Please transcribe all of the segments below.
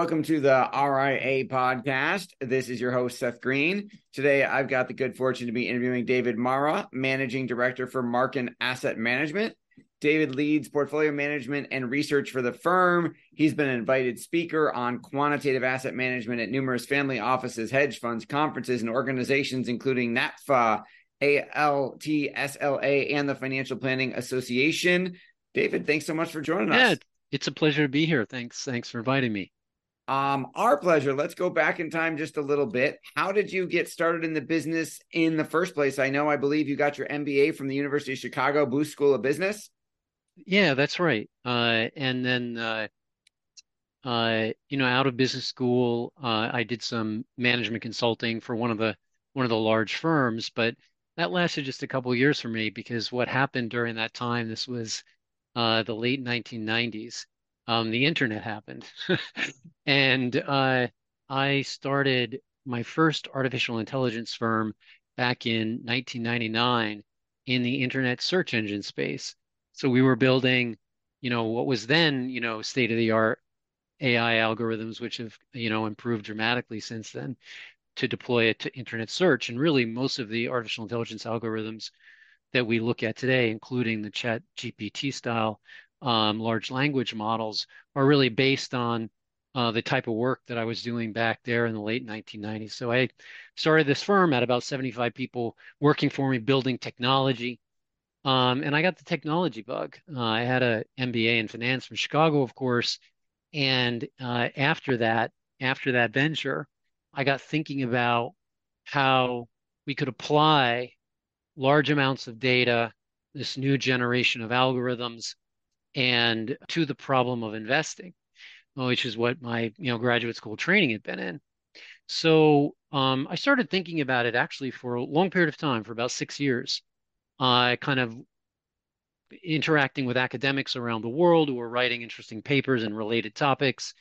Welcome to the RIA podcast. This is your host, Seth Green. Today, I've got the good fortune to be interviewing David Marra, Managing Director for Markin Asset Management. David leads portfolio management and research for the firm. He's been an invited speaker on quantitative asset management at numerous family offices, hedge funds, conferences, and organizations, including NAPFA, ALTSLA, and the Financial Planning Association. David, thanks so much for joining us. Yeah, it's a pleasure to be here. Thanks. Thanks for inviting me. Um, our pleasure. Let's go back in time just a little bit. How did you get started in the business in the first place? I know, I believe you got your MBA from the University of Chicago Booth School of Business. Yeah, that's right. Uh, and then, uh, uh, you know, out of business school, uh, I did some management consulting for one of the one of the large firms, but that lasted just a couple years for me because what happened during that time, this was uh, the late 1990s um, the internet happened. and uh, I started my first artificial intelligence firm back in 1999 in the internet search engine space. So we were building, you know, what was then, you know, state of the art AI algorithms, which have, you know, improved dramatically since then to deploy it to internet search. And really, most of the artificial intelligence algorithms that we look at today, including the chat GPT style um, large language models are really based on uh, the type of work that I was doing back there in the late 1990s. So I started this firm at about 75 people working for me, building technology. Um, and I got the technology bug. Uh, I had a MBA in finance from Chicago, of course. And uh, after that, after that venture, I got thinking about how we could apply large amounts of data, this new generation of algorithms, and to the problem of investing, which is what my you know graduate school training had been in. So um, I started thinking about it actually for a long period of time, for about six years. I uh, kind of interacting with academics around the world who were writing interesting papers and related topics,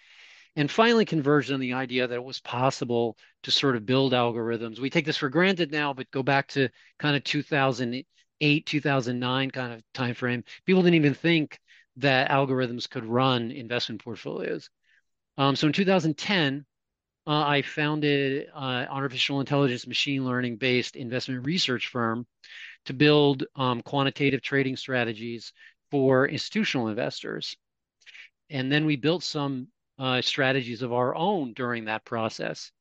and finally converged on the idea that it was possible to sort of build algorithms. We take this for granted now, but go back to kind of 2008, 2009 kind of time frame. People didn't even think that algorithms could run investment portfolios. Um, so in 2010, uh, I founded an artificial intelligence machine learning based investment research firm to build um, quantitative trading strategies for institutional investors. And then we built some uh, strategies of our own during that process.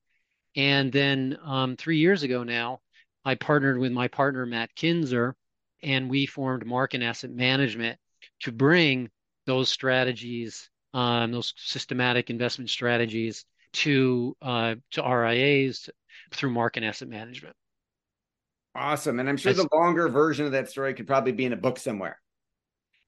And then um, three years ago now, I partnered with my partner, Matt Kinzer, and we formed Markin Asset Management to bring those strategies, um, those systematic investment strategies to uh, to RIAs through Markin Asset Management. Awesome, and I'm sure the longer version of that story could probably be in a book somewhere.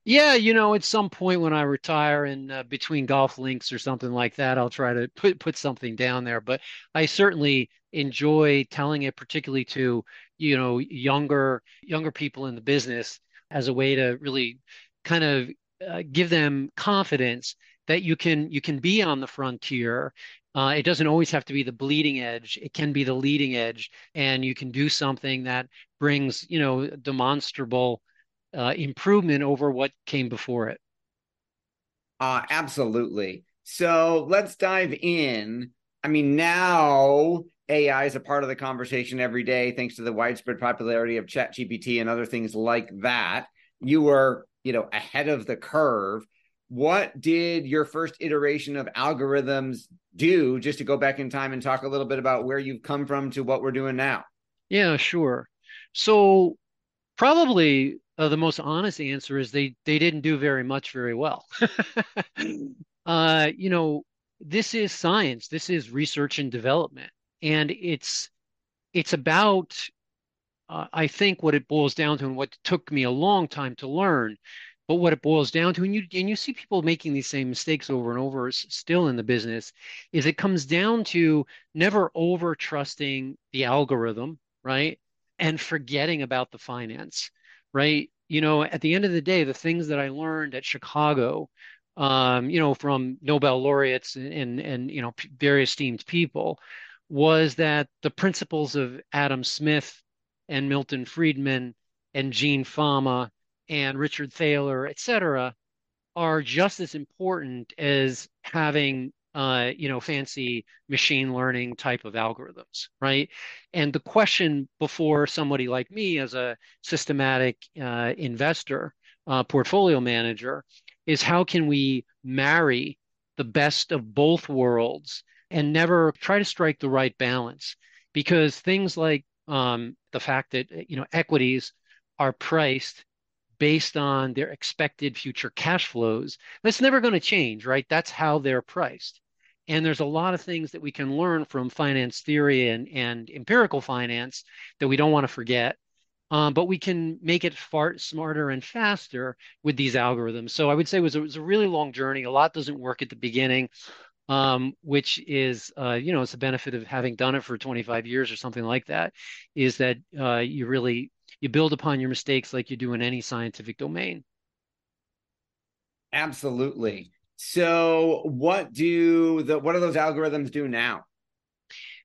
Yeah, you know, at some point when I retire and uh, between golf links or something like that, I'll try to put put something down there. But I certainly enjoy telling it, particularly to you know younger younger people in the business, as a way to really kind of uh, give them confidence that you can you can be on the frontier. Uh, it doesn't always have to be the bleeding edge. It can be the leading edge, and you can do something that brings you know demonstrable uh, improvement over what came before it. Uh, absolutely. So let's dive in. I mean, now AI is a part of the conversation every day, thanks to the widespread popularity of ChatGPT and other things like that. You were you know ahead of the curve what did your first iteration of algorithms do just to go back in time and talk a little bit about where you've come from to what we're doing now? Yeah sure. So probably uh, the most honest answer is they they didn't do very much very well. Uh, you know this is science. This is research and development. And it's it's about uh, I think what it boils down to and what took me a long time to learn But what it boils down to, and you and you see people making these same mistakes over and over still in the business, is it comes down to never over trusting the algorithm, right? And forgetting about the finance, right? You know, at the end of the day, the things that I learned at Chicago, um, you know, from Nobel laureates and and you know very esteemed people, was that the principles of Adam Smith and Milton Friedman and Gene Fama and Richard Thaler, et cetera, are just as important as having uh, you know, fancy machine learning type of algorithms, right? And the question before somebody like me as a systematic uh, investor, uh, portfolio manager, is how can we marry the best of both worlds and never try to strike the right balance? Because things like um, the fact that you know equities are priced based on their expected future cash flows. That's never going to change, right? That's how they're priced. And there's a lot of things that we can learn from finance theory and, and empirical finance that we don't want to forget. Um, but we can make it far smarter and faster with these algorithms. So I would say it was, it was a really long journey. A lot doesn't work at the beginning, um, which is, uh, you know, it's the benefit of having done it for 25 years or something like that, is that uh, you really you build upon your mistakes like you do in any scientific domain. Absolutely. So what do the what do those algorithms do now?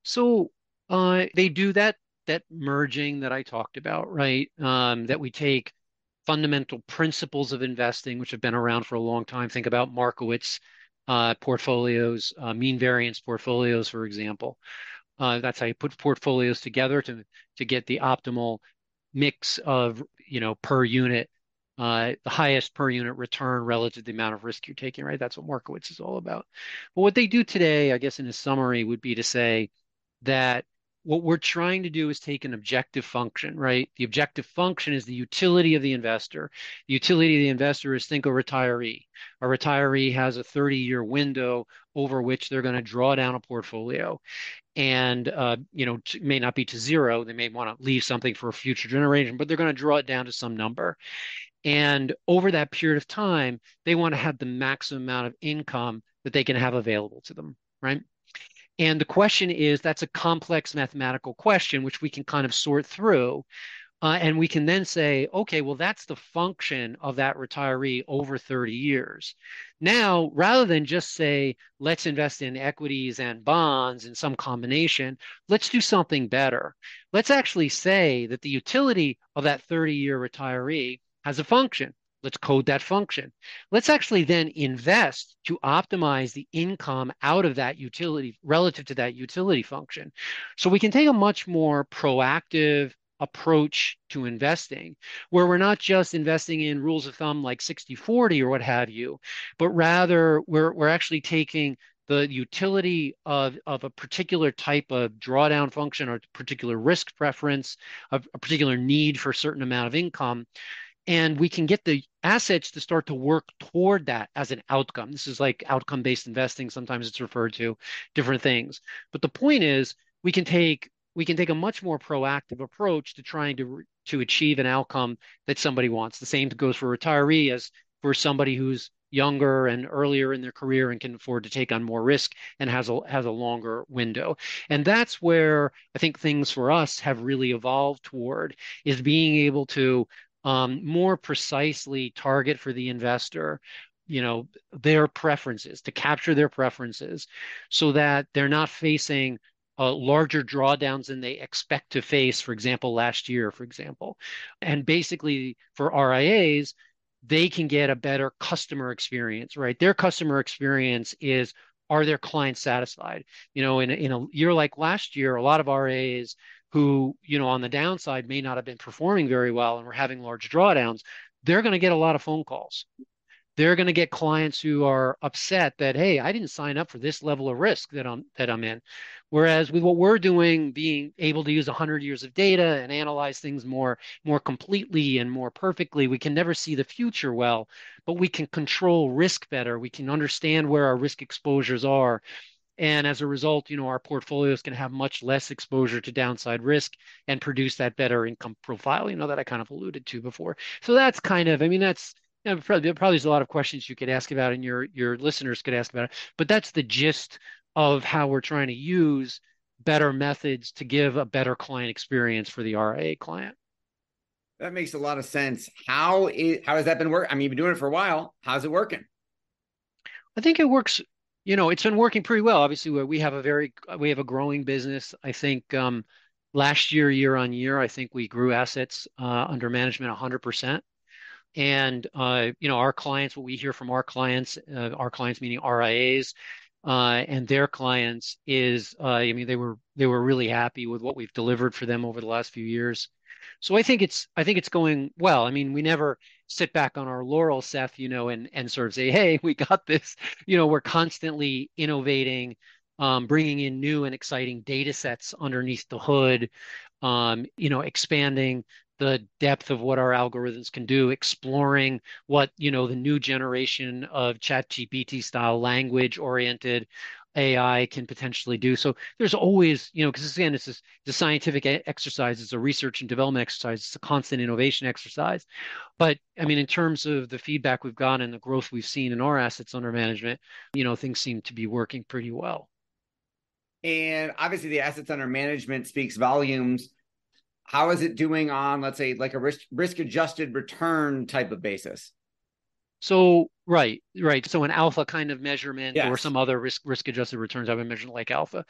So uh, they do that that merging that I talked about, right? Um, that we take fundamental principles of investing, which have been around for a long time. Think about Markowitz portfolios, uh, mean variance portfolios, for example. Uh, that's how you put portfolios together to to get the optimal mix of you know per unit uh, the highest per unit return relative to the amount of risk you're taking, right? That's what Markowitz is all about. But what they do today, I guess, in a summary, would be to say that what we're trying to do is take an objective function, right? The objective function is the utility of the investor. The utility of the investor is think of a retiree. A retiree has a 30 year window over which they're going to draw down a portfolio and uh, you know t- may not be to zero they may want to leave something for a future generation but they're going to draw it down to some number and over that period of time they want to have the maximum amount of income that they can have available to them right and the question is that's a complex mathematical question which we can kind of sort through uh, and we can then say, okay, well, that's the function of that retiree over 30 years. Now, rather than just say, let's invest in equities and bonds in some combination, let's do something better. Let's actually say that the utility of that 30 year retiree has a function. Let's code that function. Let's actually then invest to optimize the income out of that utility relative to that utility function. So we can take a much more proactive, approach to investing, where we're not just investing in rules of thumb like 60 40 or what have you, but rather we're, we're actually taking the utility of, of a particular type of drawdown function or particular risk preference, a, a particular need for a certain amount of income. And we can get the assets to start to work toward that as an outcome. This is like outcome based investing. Sometimes it's referred to different things. But the point is, we can take we can take a much more proactive approach to trying to to achieve an outcome that somebody wants. The same goes for retiree as for somebody who's younger and earlier in their career and can afford to take on more risk and has a has a longer window. And that's where I think things for us have really evolved toward is being able to um, more precisely target for the investor you know their preferences to capture their preferences so that they're not facing uh, larger drawdowns than they expect to face, for example, last year, for example. And basically, for RIAs, they can get a better customer experience, right? Their customer experience is are their clients satisfied? You know, in, in a year like last year, a lot of RIAs who, you know, on the downside may not have been performing very well and were having large drawdowns, they're going to get a lot of phone calls. They're going to get clients who are upset that hey i didn't sign up for this level of risk that i'm that i'm in. Whereas with what we're doing being able to use 100 years of data and analyze things more more completely and more perfectly we can never see the future well but we can control risk better. We can understand where our risk exposures are and as a result you know our portfolios can have much less exposure to downside risk and produce that better income profile you know that i kind of alluded to before so that's kind of i mean that's yeah, probably, probably there's a lot of questions you could ask about and your your listeners could ask about it. But that's the gist of how we're trying to use better methods to give a better client experience for the RIA client. That makes a lot of sense. How is how has that been working? I mean, you've been doing it for a while. How's it working? I think it works. You know, it's been working pretty well. Obviously, we have a very we have a growing business. I think um, last year, year on year, I think we grew assets uh, under management 100%. And uh, you know, our clients, what we hear from our clients, uh, our clients meaning RIAs, uh, and their clients is, uh, I mean, they were they were really happy with what we've delivered for them over the last few years. So I think it's I think it's going well. I mean, we never sit back on our laurels, Seth, you know, and and sort of say, "Hey, we got this." You know, we're constantly innovating, um, bringing in new and exciting data sets underneath the hood, um, you know, expanding the depth of what our algorithms can do, exploring what you know the new generation of Chat GPT style language oriented AI can potentially do. So there's always, you know, because again, it's, the scientific exercise, it's a research and development exercise, it's a constant innovation exercise. But I mean, in terms of the feedback we've gotten and the growth we've seen in our assets under management, you know, things seem to be working pretty well. And obviously, the assets under management speaks volumes. How is it doing on, let's say, like a risk risk adjusted return type of basis? So right, right. So an alpha kind of measurement yes. or some other risk risk adjusted returns I've been measuring like alpha.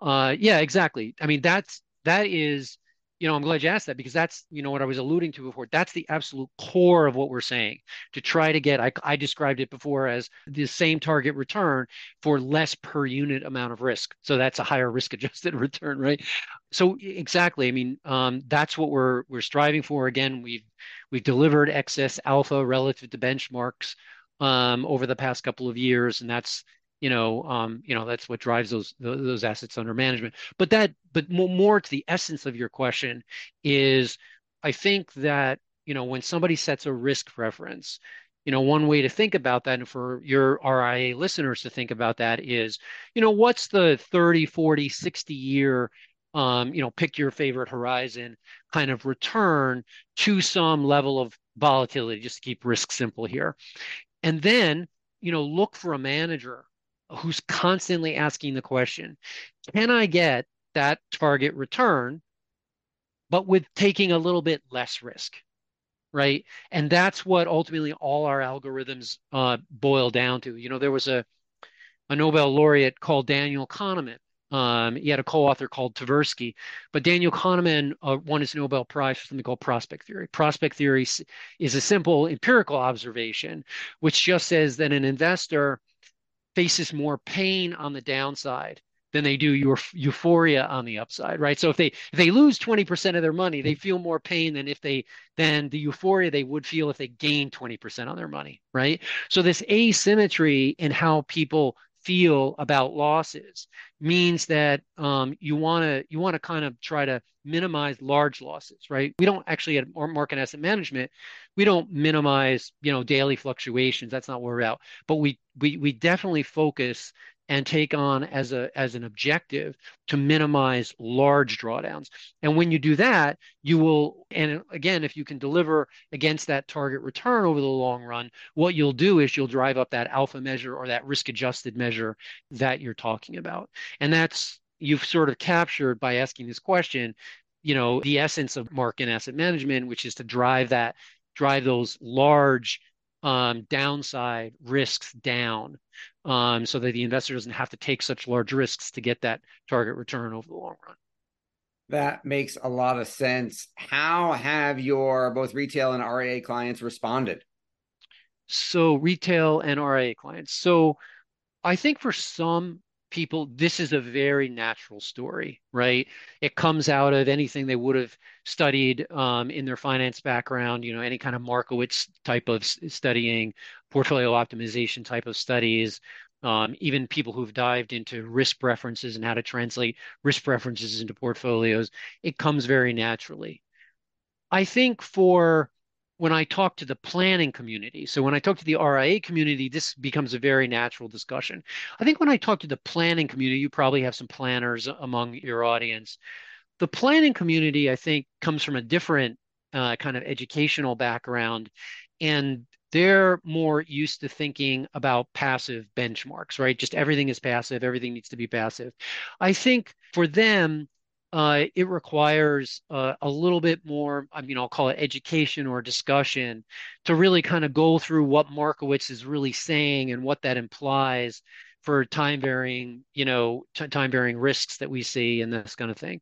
Uh, yeah, exactly. I mean that's that is you know, I'm glad you asked that because that's, you know, what I was alluding to before. That's the absolute core of what we're saying to try to get, I, I described it before as the same target return for less per unit amount of risk. So that's a higher risk adjusted return, right? So exactly. I mean, um, that's what we're, we're striving for. Again, we've, we've delivered excess alpha relative to benchmarks um, over the past couple of years. And that's, you know, um, you know, that's what drives those those assets under management. But that, but more to the essence of your question is, I think that you know when somebody sets a risk preference, you know, one way to think about that, and for your RIA listeners to think about that is, you know, what's the 30, 40, 60 year um, you know, pick your favorite horizon kind of return to some level of volatility, just to keep risk simple here. And then, you know, look for a manager who's constantly asking the question can I get that target return, but with taking a little bit less risk? Right. And that's what ultimately all our algorithms uh, boil down to. You know, there was a, a Nobel laureate called Daniel Kahneman. Um, he had a co-author called Tversky, but Daniel Kahneman uh, won his Nobel Prize for something called prospect theory. Prospect theory is a simple empirical observation, which just says that an investor faces more pain on the downside than they do your euphoria on the upside, right? So if they if they lose 20% of their money, they feel more pain than if they than the euphoria they would feel if they gained 20% on their money, right? So this asymmetry in how people feel about losses means that um, you want to you want to kind of try to minimize large losses, right? We don't actually at Markin asset management, we don't minimize you know daily fluctuations. That's not what we're out. But we we we definitely focus and take on as a as an objective to minimize large drawdowns. And when you do that, you will and again if you can deliver against that target return over the long run, what you'll do is you'll drive up that alpha measure or that risk adjusted measure that you're talking about. And that's you've sort of captured by asking this question, you know, the essence of Markin asset management, which is to drive that drive those large um, downside risks down um, so that the investor doesn't have to take such large risks to get that target return over the long run. That makes a lot of sense. How have your both retail and RIA clients responded? So, retail and RIA clients. So, I think for some people, this is a very natural story, right? It comes out of anything they would have studied um, in their finance background, you know, any kind of Markowitz type of studying, portfolio optimization type of studies, um, even people who've dived into risk preferences and how to translate risk preferences into portfolios. It comes very naturally. I think for when I talk to the planning community, so when I talk to the RIA community, this becomes a very natural discussion. I think when I talk to the planning community, you probably have some planners among your audience. The planning community, I think, comes from a different uh, kind of educational background. And they're more used to thinking about passive benchmarks, right? Just everything is passive, everything needs to be passive. I think for them, uh, it requires uh, a little bit more, I mean, I'll call it education or discussion to really kind of go through what Markowitz is really saying and what that implies for time varying, you know, t- time varying risks that we see and this kind of thing.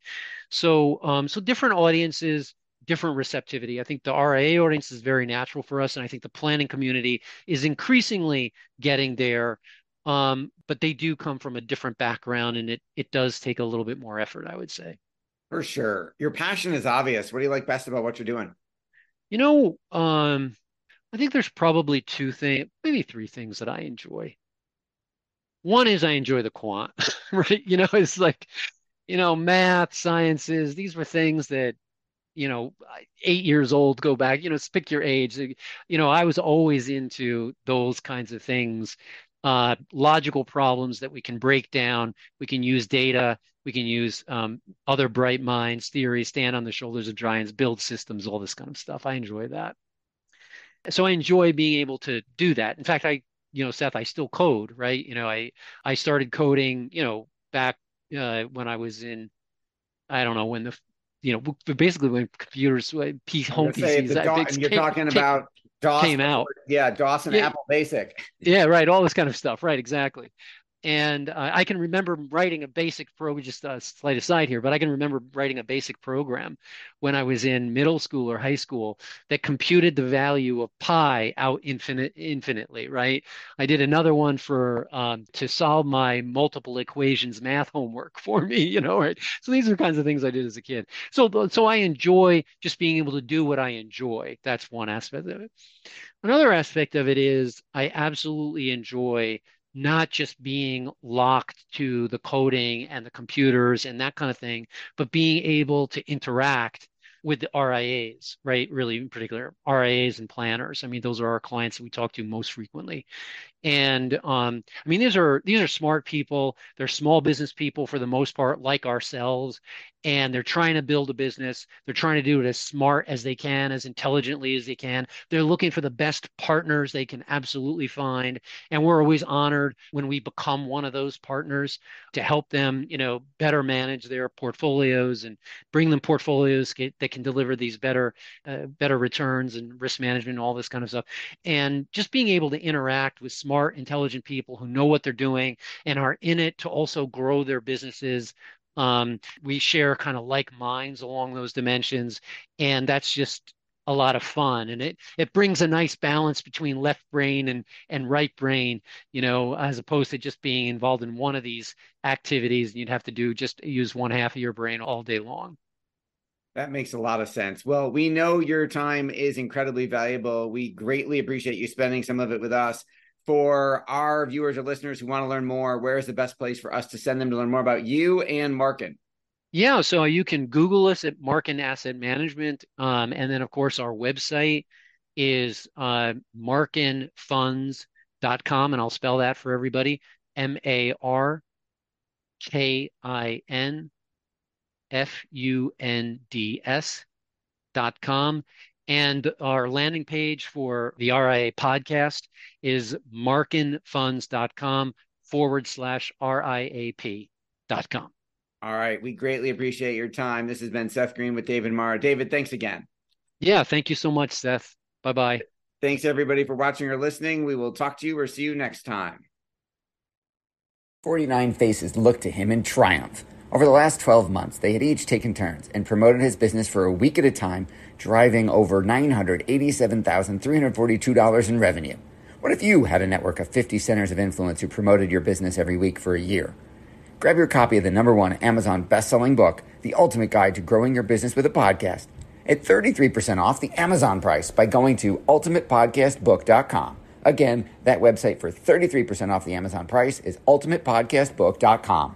So, um, so different audiences, different receptivity. I think the RIA audience is very natural for us, and I think the planning community is increasingly getting there. Um, but they do come from a different background, and it it does take a little bit more effort, I would say. For sure, your passion is obvious. What do you like best about what you're doing? You know, um, I think there's probably two things, maybe three things that I enjoy. One is I enjoy the quant, right? You know, it's like, you know, math, sciences, these were things that, you know, eight years old, go back, you know, pick your age. You know, I was always into those kinds of things, uh, logical problems that we can break down. We can use data. We can use um, other bright minds, theories, stand on the shoulders of giants, build systems, all this kind of stuff. I enjoy that. So I enjoy being able to do that. In fact, I you know, Seth, I still code, right? You know, I I started coding, you know, back uh, when I was in, I don't know when the, you know, basically when computers, home PCs, you're talking about DOS came out, yeah, DOS and yeah. Apple Basic, yeah, right, all this kind of stuff, right, exactly. And uh, I can remember writing a basic program, just a slight aside here, but I can remember writing a basic program when I was in middle school or high school that computed the value of pi out infinite, infinitely, right? I did another one for um, to solve my multiple equations math homework for me, you know, right? So these are kinds of things I did as a kid. So, so I enjoy just being able to do what I enjoy. That's one aspect of it. Another aspect of it is I absolutely enjoy not just being locked to the coding and the computers and that kind of thing, but being able to interact with the RIAs, right? Really, in particular, RIAs and planners. I mean, those are our clients that we talk to most frequently. And um, I mean, these are these are smart people. They're small business people for the most part, like ourselves, and they're trying to build a business. They're trying to do it as smart as they can, as intelligently as they can. They're looking for the best partners they can absolutely find, and we're always honored when we become one of those partners to help them, you know, better manage their portfolios and bring them portfolios that can deliver these better, uh, better returns and risk management, and all this kind of stuff. And just being able to interact with smart, intelligent people who know what they're doing and are in it to also grow their businesses. Um, we share kind of like minds along those dimensions, and that's just a lot of fun and it it brings a nice balance between left brain and and right brain you know as opposed to just being involved in one of these activities and you'd have to do just use one half of your brain all day long that makes a lot of sense. Well, we know your time is incredibly valuable. We greatly appreciate you spending some of it with us for our viewers or listeners who want to learn more, where is the best place for us to send them to learn more about you and Markin? Yeah, so you can Google us at Markin Asset Management. Um, and then, of course, our website is uh, markinfunds.com. And I'll spell that for everybody M A R K I N F U N D S dot com. And our landing page for the RIA podcast is markinfunds.com forward slash RIAP.com. All right. We greatly appreciate your time. This has been Seth Green with David Marra. David, thanks again. Yeah. Thank you so much, Seth. Bye bye. Thanks, everybody, for watching or listening. We will talk to you or see you next time. 49 faces looked to him in triumph. Over the last 12 months, they had each taken turns and promoted his business for a week at a time, driving over $987,342 in revenue. What if you had a network of 50 centers of influence who promoted your business every week for a year? Grab your copy of the number one Amazon best-selling book, The Ultimate Guide to Growing Your Business with a Podcast, at 33% off the Amazon price by going to ultimatepodcastbook.com. Again, that website for 33% off the Amazon price is ultimatepodcastbook.com.